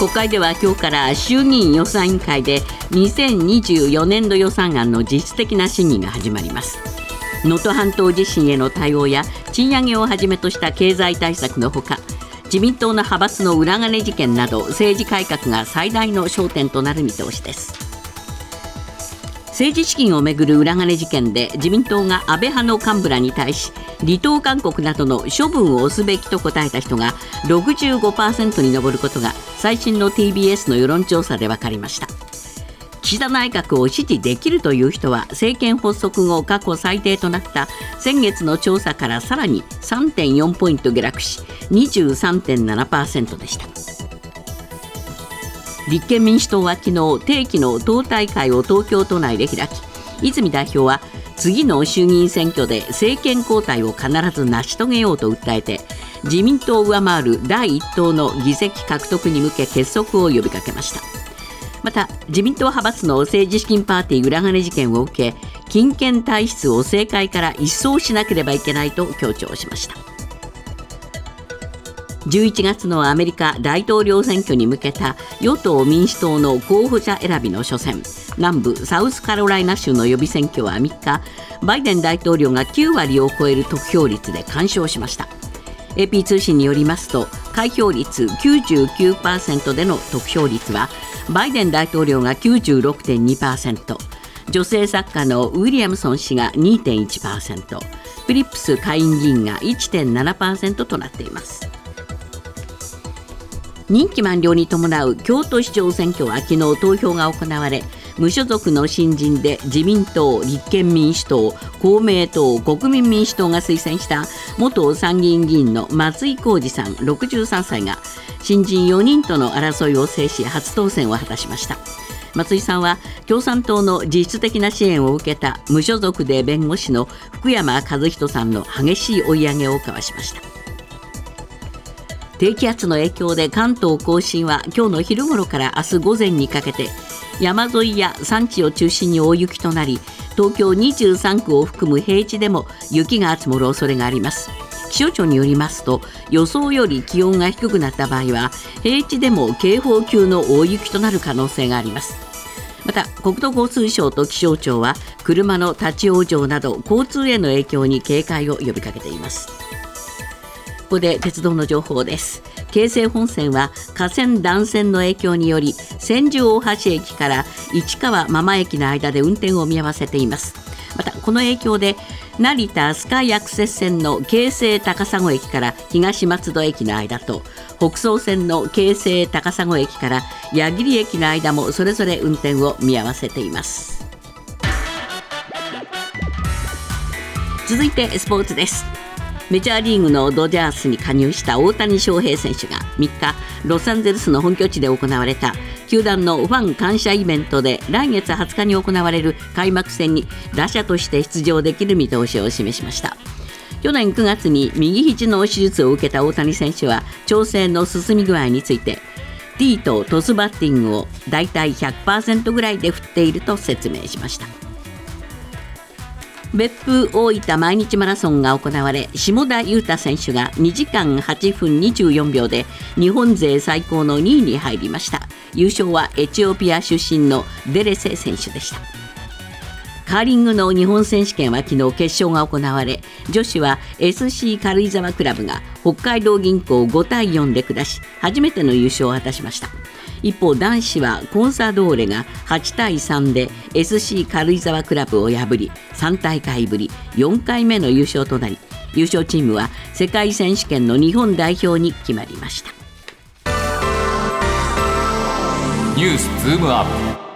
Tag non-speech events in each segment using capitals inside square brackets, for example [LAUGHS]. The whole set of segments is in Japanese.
国会では今日から衆議院予算委員会で2024年度予算案の実質的な審議が始まります。能登半島地震への対応や賃上げをはじめとした経済対策のほか自民党の派閥の裏金事件など政治改革が最大の焦点となる見通しです。政治資金をめぐる裏金事件で自民党が安倍派の幹部らに対し離党勧告などの処分をすべきと答えた人が65%に上ることが最新の TBS の世論調査で分かりました。岸田内閣を支持できるという人は政権発足後過去最低となった先月の調査からさらに3.4ポイント下落し23.7%でした。立憲民主党は昨日定期の党大会を東京都内で開き泉代表は次の衆議院選挙で政権交代を必ず成し遂げようと訴えて自民党を上回る第一党の議席獲得に向け結束を呼びかけました。また自民党派閥の政治資金パーティー裏金事件を受け金権体質を政界から一掃しなければいけないと強調しました。11月のアメリカ大統領選挙に向けた与党・民主党の候補者選びの初戦。南部サウスカロライナ州の予備選挙は3日バイデン大統領が9割を超える得票率で完勝しました。AP 通信によりますと開票率99%での得票率はバイデン大統領が96.2%女性作家のウィリアムソン氏が2.1%フィリップス下院議員が1.7%となっています。任期満了に伴う京都市長選挙は昨日投票が行われ無所属の新人で自民党、立憲民主党、公明党、国民民主党が推薦した元参議院議員の松井浩二さん63歳が新人4人との争いを制し初当選を果たしました。松井さんは共産党の実質的な支援を受けた無所属で弁護士の福山和人さんの激しい追い上げを交わしました。低気圧の影響で関東甲信は今日の昼頃から明日午前にかけて山沿いや山地を中心に大雪となり東京23区を含む平地でも雪が積もる恐れがあります。気象庁によりますと予想より気温が低くなった場合は平地でも警報級の大雪となる可能性があります。また国土交通省と気象庁は車の立ち往生など交通への影響に警戒を呼びかけています。ここで鉄道の情報です。京成本線は架線断線の影響により千住大橋駅から市川真間駅の間で運転を見合わせています。またこの影響で成田スカイアクセス線の京成高砂駅から東松戸駅の間と北総線の京成高砂駅から矢切駅の間もそれぞれ運転を見合わせています。続いてスポーツです。メジャーリーグのドジャースに加入した大谷翔平選手が3日ロサンゼルスの本拠地で行われた球団のファン感謝イベントで来月20日に行われる開幕戦に打者として出場できる見通しを示しました。去年9月に右肘の手術を受けた大谷選手は調整の進み具合について T とトスバッティングをだいたい100%ぐらいで振っていると説明しました。別府大分毎日マラソンが行われ下田裕太選手が2時間8分24秒で日本勢最高の2位に入りました。優勝はエチオピア出身のデレセ選手でした。カーリングの日本選手権は昨日決勝が行われ女子は SC 軽井沢クラブが北海道銀行5対4で下し初めての優勝を果たしました。一方男子はコンサドーレが8対3で SC 軽井沢クラブを破り3大会ぶり4回目の優勝となり優勝チームは世界選手権の日本代表に決まりました。ニュースズームアップ。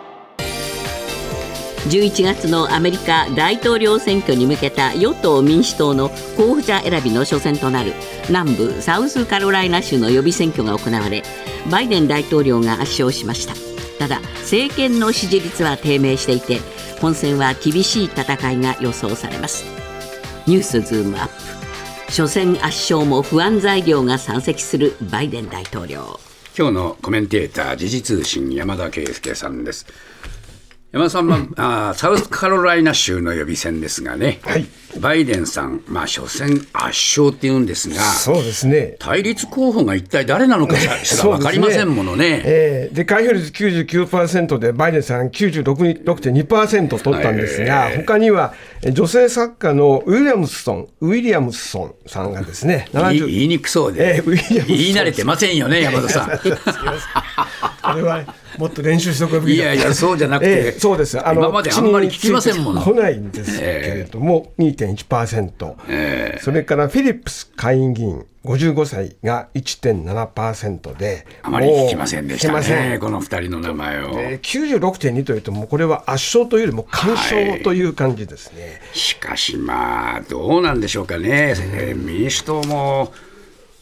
11月のアメリカ大統領選挙に向けた与党・民主党の候補者選びの初戦となる南部サウスカロライナ州の予備選挙が行われバイデン大統領が圧勝しました。ただ政権の支持率は低迷していて本選は厳しい戦いが予想されます。ニュースズームアップ。初戦圧勝も不安材料が山積するバイデン大統領。今日のコメンテーター時事通信山田圭介さんです。山田さんは、あサウスカロライナ州の予備選ですがね、はい、バイデンさん、まあ、所詮圧勝っていうんですが、そうですね。対立候補が一体誰なのかすら [LAUGHS] 分かりませんものね。えーで開票率99%でバイデンさん96.2%取ったんですが、他にはえ女性作家のウィリアムスソン、ウィリアムスソンさんがですね、言い70言いにくそうで、ええウィリアムス言い慣れてませんよね、山田さん。[LAUGHS] これはもっと練習しておくべきだ。いやいやそうじゃなくて。ええそうです。あの今まであんまり聞きませんもの。口についてこないんですけれども、2.1%、それからフィリップス下院議員55歳が1.7%で。あまり聞きませんでしたね、ん。この二人の名前を。えー96.2というと、もうこれは圧勝というよりも完勝という感じですね。しかしまあ、どうなんでしょうかね、えー民主党も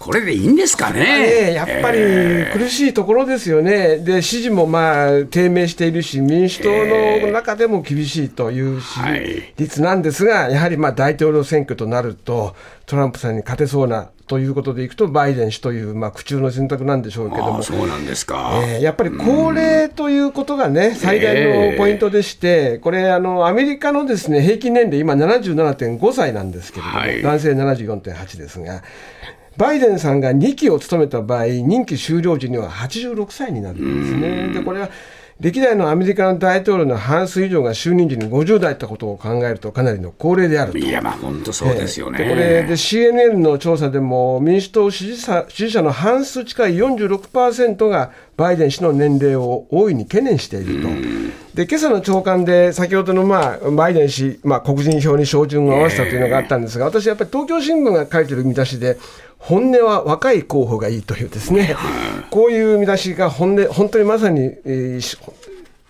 これでいいんですかね。ええやっぱり苦しいところですよね、で支持もまあ低迷しているし、民主党の中でも厳しいという支持率なんですが、やはりまあ大統領選挙となると、トランプさんに勝てそうなということでいくと、バイデン氏という、まあ、苦中の選択なんでしょうけども。そうなんですか。えーやっぱり高齢ということがね、最大のポイントでして、これあの、アメリカのですね平均年齢、今77.5歳なんですけれども、はい。男性74.8ですが、バイデンさんが2期を務めた場合、任期終了時には86歳になるんですね。でこれは歴代のアメリカの大統領の半数以上が就任時に50代だったことを考えると、かなりの高齢であると。いや、まあ本当そうですよね。でこれで CNN の調査でも民主党支持者支持者の半数近い46%がバイデン氏の年齢を大いに懸念していると。で今朝の朝刊で先ほどの、まあ、バイデン氏、まあ、黒人票に照準を合わせたというのがあったんですが、私やっぱり東京新聞が書いてる見出しで本音は若い候補がいいというですね、こういう見出しが本音本当にまさに、えーし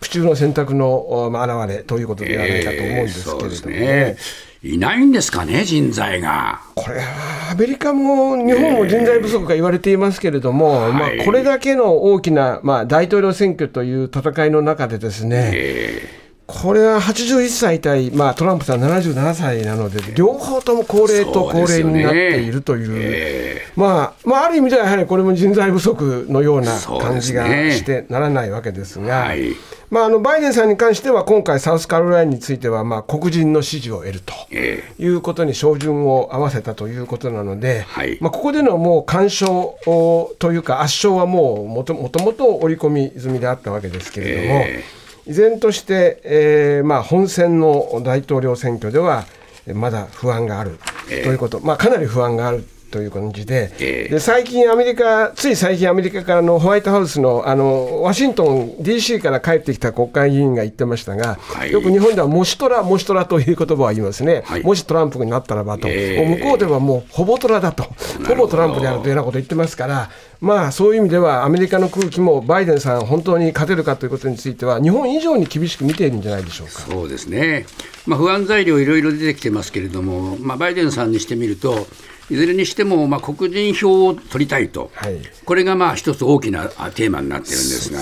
苦中の選択のおまあ現れということではないかと思うんですけれども、そうですね。いないんですかね、人材が。これはアメリカも日本も人材不足が言われていますけれども、まあ、これだけの大きな、まあ、大統領選挙という戦いの中でですね、これは81歳対、まあ、トランプさん77歳なので、両方とも高齢と高齢になっているという、まあまあ、ある意味ではやはりこれも人材不足のような感じがしてならないわけですが。はい。まあ、あのバイデンさんに関しては、今回、サウスカロライナについては、まあ、黒人の支持を得るとえいうことに照準を合わせたということなので、はい。まあ、ここでのもう干渉おというか、圧勝はもうもともと織り込み済みであったわけですけれども、え依然として、えーまあ、本選の大統領選挙では、えーまだ不安があるということ、まあ、かなり不安がある。という感じでええ。で最近、アメリカ、つい最近、アメリカからのホワイトハウスのあのワシントン、D.C. から帰ってきた国会議員が言ってましたが、はい。よく日本ではもしトラ、もしトラという言葉を言いますね、はい。もしトランプになったらばと、ええ。もう向こうではもうほぼトラだと、ほぼトランプであるというようなことを言ってますから、まあ、そういう意味では、アメリカの空気もバイデンさん、本当に勝てるかということについては、日本以上に厳しく見ているんじゃないでしょうか。そうですね、まあ、不安材料いろいろ出てきてますけれども、まあ、バイデンさんにしてみると、いずれにしても、まあ、黒人票を取りたいと、はい。これがまあ一つ大きなあテーマになってるんですが、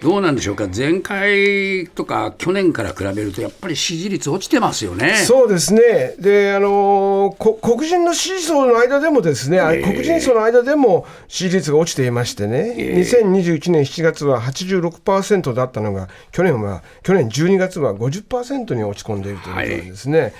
どうなんでしょうか、前回とか去年から比べると、やっぱり支持率落ちてますよね。そうですね、であのこ黒人の支持層の間でも、ですね、あええ。黒人層の間でも支持率が落ちていましてね、2021年7月は86%だったのが、去年は去年12月は50%に落ち込んでいるということなんですね。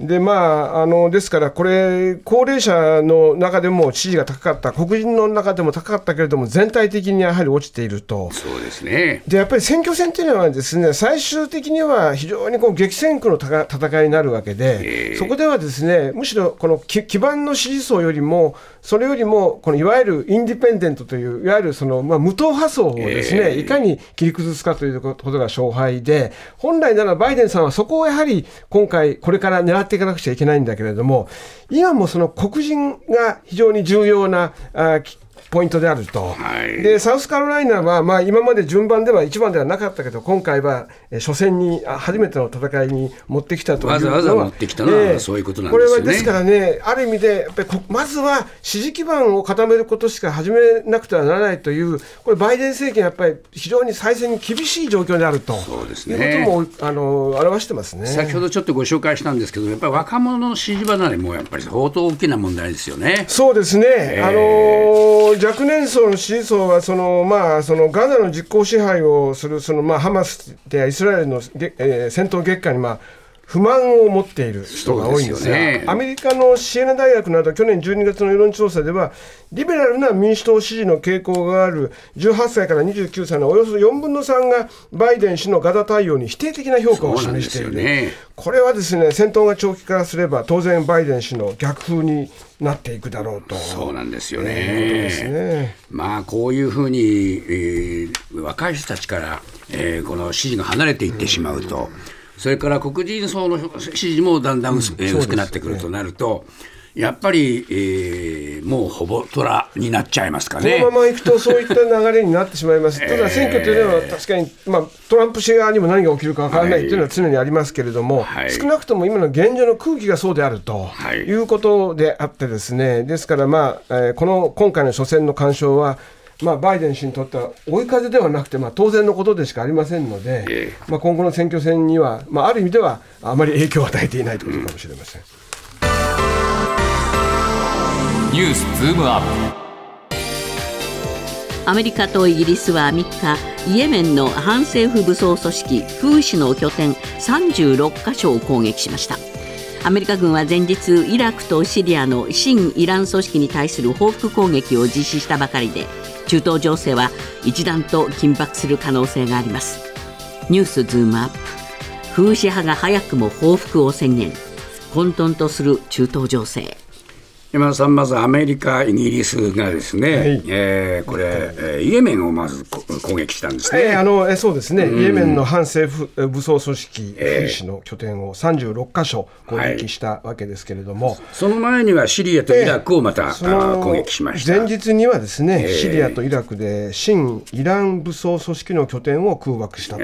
でまあ、あのですから、これ、高齢者の中でも支持が高かった、黒人の中でも高かったけれども、全体的にやはり落ちていると。そうですね。でやっぱり選挙戦というのはですね最終的には非常にこう激戦区の戦いになるわけで、そこではですねむしろこの基基盤の支持層よりもそれよりもこのいわゆるインディペンデントといういわゆるその、まあ、無党派層をですね、いかに切り崩すかということが勝敗で本来ならバイデンさんはそこをやはり今回これから狙ってていかなくちゃいけないんだけれども今もその黒人が非常に重要なあポイントであると、はい。でサウスカロライナは、まあ、今まで順番では1番ではなかったけど、今回は、えー初戦にあ初めての戦いに持ってきたというわざわざ持ってきたのはそういうことなんですよね。これはですからね、ある意味で、やっぱりこまずは支持基盤を固めることしか始めなくてはならないという、これ、バイデン政権、やっぱり非常に再選に厳しい状況であると。そうですね。いうこともあの表してますね。先ほどちょっとご紹介したんですけど、やっぱり若者の支持離れもやっぱり相当大きな問題ですよね。そうですね、あのー若年層の支持層はその、まあ、そのガザの実効支配をするその、まあ、ハマスやイスラエルの、えー戦闘激化に、まあ不満を持っている人が多いんですねアメリカのシエナ大学など去年12月の世論調査ではリベラルな民主党支持の傾向がある18歳から29歳のおよそ4分の3がバイデン氏のガザ対応に否定的な評価を示している、ね。これはですね戦闘が長期化すれば当然バイデン氏の逆風になっていくだろうと。そうなんですよね。ね。まあこういうふうに、えー若い人たちから、えーこの支持が離れていってしまうと、それから黒人層の支持もだんだん薄,、くなってくるとなると、やっぱり、えーもうほぼ虎になっちゃいますかね。このままいくとそういった流れになってしまいます。[LAUGHS] ただ選挙というのは確かに、まあ、トランプ氏側にも何が起きるか分からないというのは常にありますけれども、はい。少なくとも今の現状の空気がそうであるとはい。いうことであってですね、ですから、まあえーこの今回の初戦の干渉は、まあ、バイデン氏にとっては追い風ではなくて、まあ、当然のことでしかありませんので、えまあ、今後の選挙戦には、まあ、ある意味ではあまり影響を与えていないということかもしれません。ニュースズームアッアメリカとイギリスは3日イエメンの反政府武装組織フーシの拠点36カ所を攻撃しました。アメリカ軍は前日イラクとシリアの親イラン組織に対する報復攻撃を実施したばかりで中東情勢は一段と緊迫する可能性があります。ニュースズームアップ。風刺派が早くも報復を宣言。混沌とする中東情勢。山田さん、まずアメリカ、イギリスがですね、はい。えーこれ、えーイエメンをまずこ攻撃したんですね。えーあのえーそうですね、イエメンの反政府えー武装組織、フーシの拠点を36カ所攻撃したわけですけれども、その前にはシリアとイラクをまた、そのあー攻撃しました。前日にはですね、シリアとイラクで親イラン武装組織の拠点を空爆したと。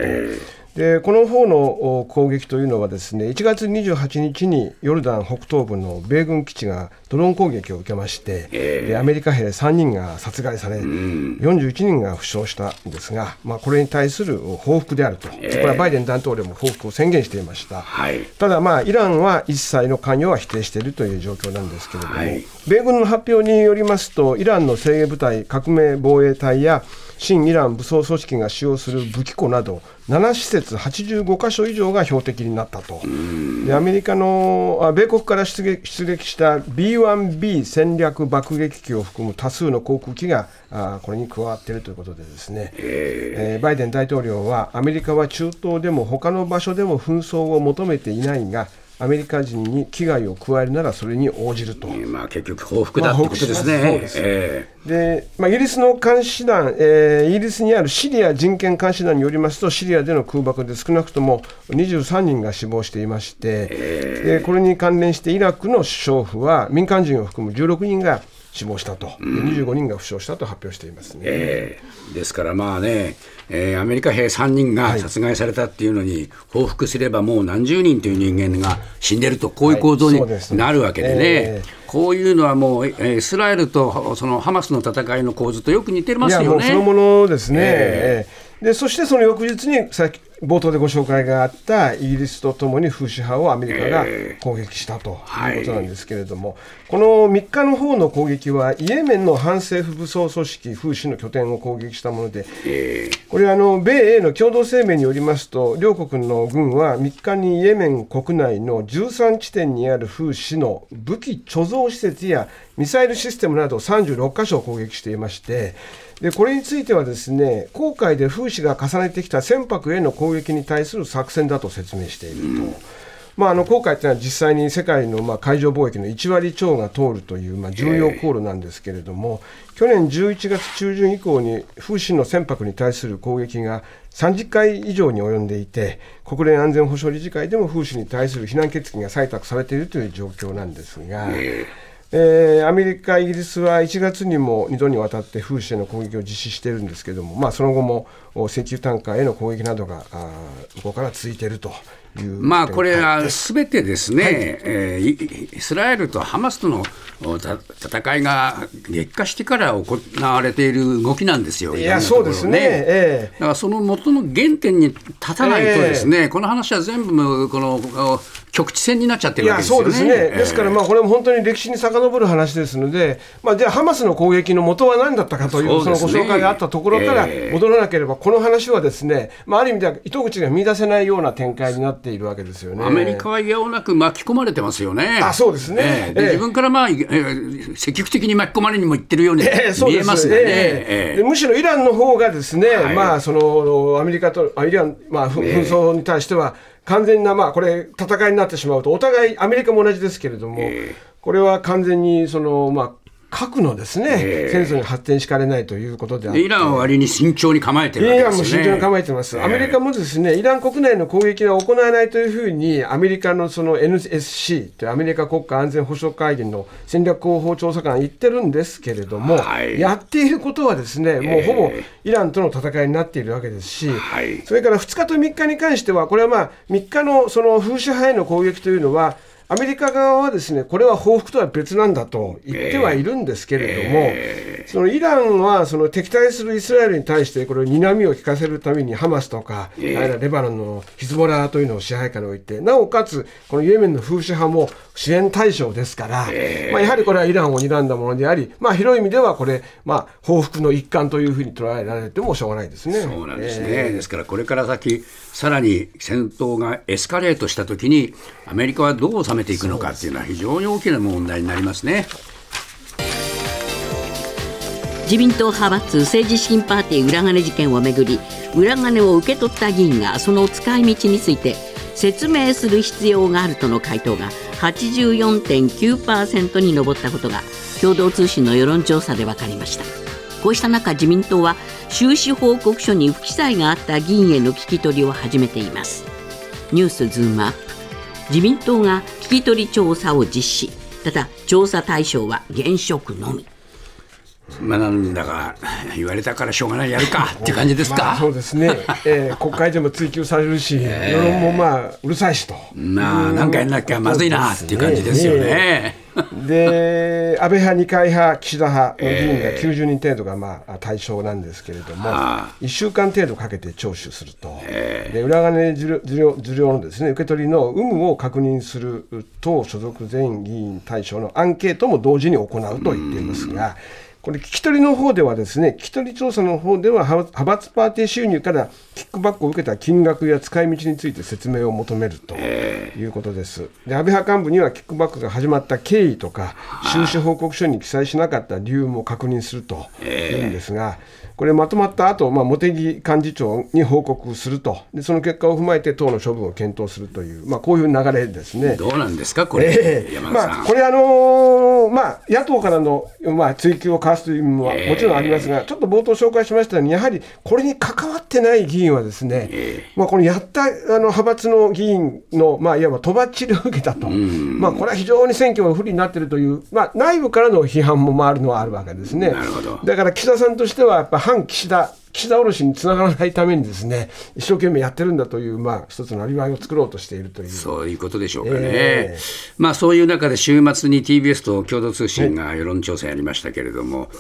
でこの方のお攻撃というのはですね1月28日にヨルダン北東部の米軍基地がドローン攻撃を受けまして、でアメリカ兵3人が殺害され、41人が負傷したんですが、まあ、これに対する報復であると、これはバイデン大統領も報復を宣言していました。はい。ただ、まあ、イランは一切の関与は否定しているという状況なんですけれども、はい。米軍の発表によりますと、イランの精鋭部隊、革命防衛隊や親イラン武装組織が使用する武器庫など、7施設85カ所以上が標的になったと、でアメリカのあ米国から出撃出撃した B1B 戦略爆撃機を含む多数の航空機があこれに加わっているということで、ですね、えーバイデン大統領は、アメリカは中東でも他の場所でも紛争を求めていないが、アメリカ人に危害を加えるならそれに応じると。えーまあ、結局、報復だってことですね。まあ報復しますそうえで、まあ、イギリスの監視団、えーイギリスにあるシリア人権監視団によりますと、シリアでの空爆で少なくとも23人が死亡していまして、でこれに関連してイラクの首相府は民間人を含む16人が死亡したと、で25人が負傷したと発表していますね。えーですからまあね、えーアメリカ兵3人が殺害されたっていうのに、報復すればもう何十人という人間が死んでると、こういう構造になるわけでね、えこういうのはもう、えーイスラエルとそのハマスの戦いの構図とよく似てますいやもよね。うそのものですね、ええ。えでそしてその翌日にさっき冒頭でご紹介があったイギリスとともにフーシ派をアメリカが攻撃したということなんですけれども、この3日の方の攻撃はイエメンの反政府武装組織フーシの拠点を攻撃したもので、これはあの米英の共同声明によりますと両国の軍は3日にイエメン国内の13地点にあるフーシの武器貯蔵施設やミサイルシステムなど36カ所を攻撃していましてでこれについてはですね航海でフーシが重ねてきた船舶への攻撃に対する作戦だと説明していると。まあ、あの航海というのは実際に世界のまあ海上貿易の1割超が通るというまあ重要航路なんですけれども、去年11月中旬以降に風刺の船舶に対する攻撃が30回以上に及んでいて国連安全保障理事会でも風刺に対する非難決議が採択されているという状況なんですが。えーアメリカ、イギリスは1月にも2度にわたって風刺への攻撃を実施しているんですけれども、まあ、その後もお石油タンカーへの攻撃などがこうから続いているとまあこれははすべてですね、えーイイスラエルとハマスとの戦いが激化してから行われている動きなんですよ、いやそうですね。ええ。だからその元の原点に立たないとですね、この話は全部このお局地戦になっちゃってるわけですよね。そうですね、ですから、まあ、これも本当に歴史に遡る話ですので、まあ、じゃあ、ハマスの攻撃の元は何だったかという、そのご紹介があったところからええ。戻らなければ、この話はですね、まあ、ある意味では糸口が見出せないような展開になってっているわけですよね。アメリカは嫌おなく巻き込まれてますよね。あそうですね。ええ。ええ。で自分からまあ、えー積極的に巻き込まれにも言ってるように見えますがね。ええ。ええ。でむしろイランの方がですね、はい。まあそのアメリカとあイランまあふ紛争に対しては完全なまあこれ戦いになってしまうとお互いアメリカも同じですけれども、え。これは完全にそのまあ核のですね、ええ。戦争に発展しかねないということでイランは割に慎重に構えてるわけイランですよね。も慎重に構えてます、ええ。アメリカもですねイラン国内の攻撃は行わないというふうに、アメリカのその NSC というアメリカ国家安全保障会議の戦略広報調査官は言ってるんですけれども、はい。やっていることはですね、もうほぼイランとの戦いになっているわけですし、はい。それから2日と3日に関しては、これはまあ3日のその風刺派への攻撃というのは、アメリカ側はですねこれは報復とは別なんだと言ってはいるんですけれども、そのイランはその敵対するイスラエルに対してこれにらみを利かせるためにハマスとか、あるいはレバノンのヒズボラというのを支配下に置いてなおかつこのイエメンの風刺派も支援対象ですから、まあ、やはりこれはイランを睨んだものであり、まあ、広い意味ではこれ、まあ、報復の一環というふうに捉えられてもしょうがないですね。そうなんですね、えーですからこれから先、さらに戦闘がエスカレートしたときに、アメリカはどう収めていくのかっていうのは、非常に大きな問題になりますね。自民党派閥政治資金パーティー裏金事件をめぐり裏金を受け取った議員がその使い道について説明する必要があるとの回答が84.9%に上ったことが共同通信の世論調査で分かりました。こうした中自民党は収支報告書に不記載があった議員への聞き取りを始めています。ニュースズームアップ。自民党が聞き取り調査を実施。ただ調査対象は現職のみ。まあ、なんだか言われたからしょうがないやるかっていう感じですか？まあ、そうですね、えー、国会でも追及されるし、[LAUGHS] 世論もまあうるさいしと。まあ、なんかやんなきゃまずいなっていう感じですよね。で安倍派、二階派、岸田派の議員が90人程度がまあ対象なんですけれども、は1週間程度かけて聴取すると、で裏金受領受領受領のです、ね、受け取りの有無を確認する党所属全議員対象のアンケートも同時に行うと言っていますが。これ聞き取りの方ではですね聞き取り調査の方では派派閥パーティー収入からキックバックを受けた金額や使い道について説明を求めるということです。で安倍派幹部にはキックバックが始まった経緯とか収支報告書に記載しなかった理由も確認するというんですが、これまとまった後、まあ茂木幹事長に報告するとでその結果を踏まえて党の処分を検討するという、まあ、こういう流れですね。どうなんですか、これ、ええ山田さん。まあ、これ、あのーまあ、野党からの、まあ、追及をかわすという意味ももちろんありますが、ちょっと冒頭紹介しましたように、やはりこれに関わってない議員はですね、まあ、このやったあの派閥の議員の、まあ、いわばとばっちりを受けたと、まあ、これは非常に選挙が不利になっているという、まあ、内部からの批判も回るのはあるわけですね。なるほどだから岸田さんとしては、やっぱ反岸田岸田卸しにつながらないためにですね一生懸命やってるんだという、まあ、一つのアリバイを作ろうとしているという。そういうことでしょうかね。えまあそういう中で週末に TBS と共同通信が世論調査やりましたけれども、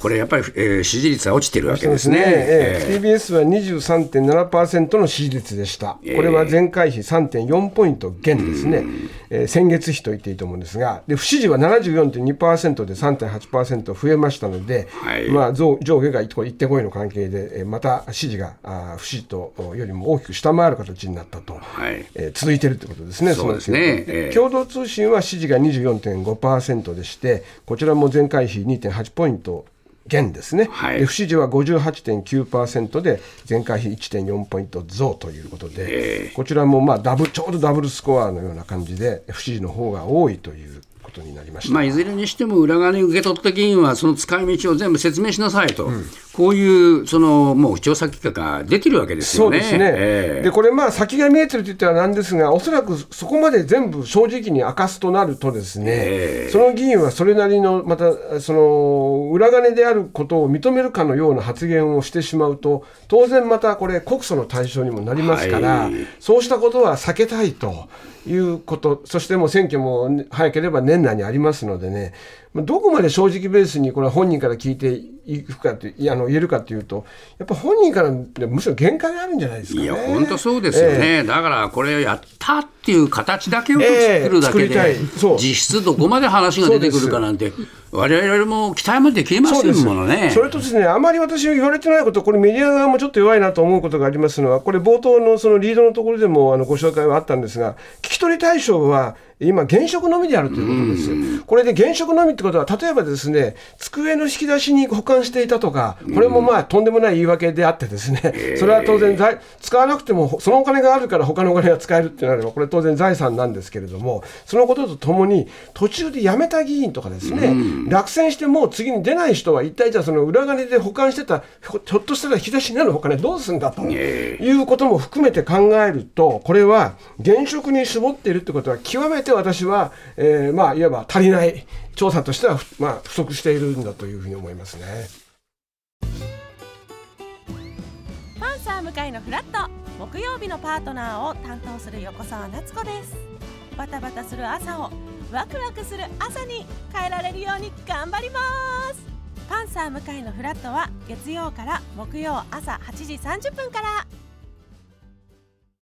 これやっぱり、えー支持率は落ちてるわけですね。えええ TBS は23.7%の支持率でした、これは前回比3.4ポイント減ですね、えー先月比と言っていいと思うんですが、で不支持は74.2%で3.8%増えましたので、はい。まあ、上上下が1.5位の関係で、えーまた支持があー不支持とよりも大きく下回る形になったと、はい。えー続いているということですね、そうですね。ええ共同通信は支持が24.5%でして、こちらも前回比2.8ポイント減ですね、はい。で不支持は58.9%で、前回比1.4ポイント増ということで、こちらもまあダブちょうどダブルスコアのような感じで、不支持の方が多いということになりました。まあ、いずれにしても裏金受け取った議員はその使い道を全部説明しなさいと、こういうそのもう調査結果が出てるわけですよね。そうですね、ええ。でこれ、まあ先が見えてると言ってはなんですが、おそらくそこまで全部正直に明かすとなると、ですね、ええ。その議員はそれなりの、またその裏金であることを認めるかのような発言をしてしまうと、当然またこれ、告訴の対象にもなりますから、はい。そうしたことは避けたいということ、そしてもう選挙も早ければ年内にありますのでね、どこまで正直ベースにこれは本人から聞いていくかってあの言えるかというと、やっぱ本人からむしろ限界があるんじゃないですかね。いや、本当そうですよね、だからこれ、やったっていう形だけを作るだけでい。そう、実質どこまで話が出てくるかなんて、我々も期待もできませんものね。それとですね、あまり私が言われてないこと、これメディア側もちょっと弱いなと思うことがありますのは、これ冒頭のそのリードのところでもあのご紹介はあったんですが、聞き取り対象は今、現職のみであるということです。これで現職のみってことは、例えばですね、机の引き出しに保管していたとか、これもまあ、とんでもない言い訳であってですね、それは当然財、使わなくても、そのお金があるから他のお金が使えるってなれば、これ当然財産なんですけれども、そのこととともに、途中で辞めた議員とかですね、落選してもう次に出ない人は、一体じゃあその裏金で保管してた、ひょっとしたら引き出しになるお金どうするんだということも含めて考えると、これは現職に絞っているってことは、極めて私は、えーまあ、いわば足りない、調査としては、まあ、不足しているんだというふうに思いますね。パンサー向かいのフラット木曜日のパートナーを担当する横澤夏子です。バタバタする朝をワクワクする朝に変えられるように頑張ります。パンサー向かいのフラットは月曜から木曜朝8時30分から。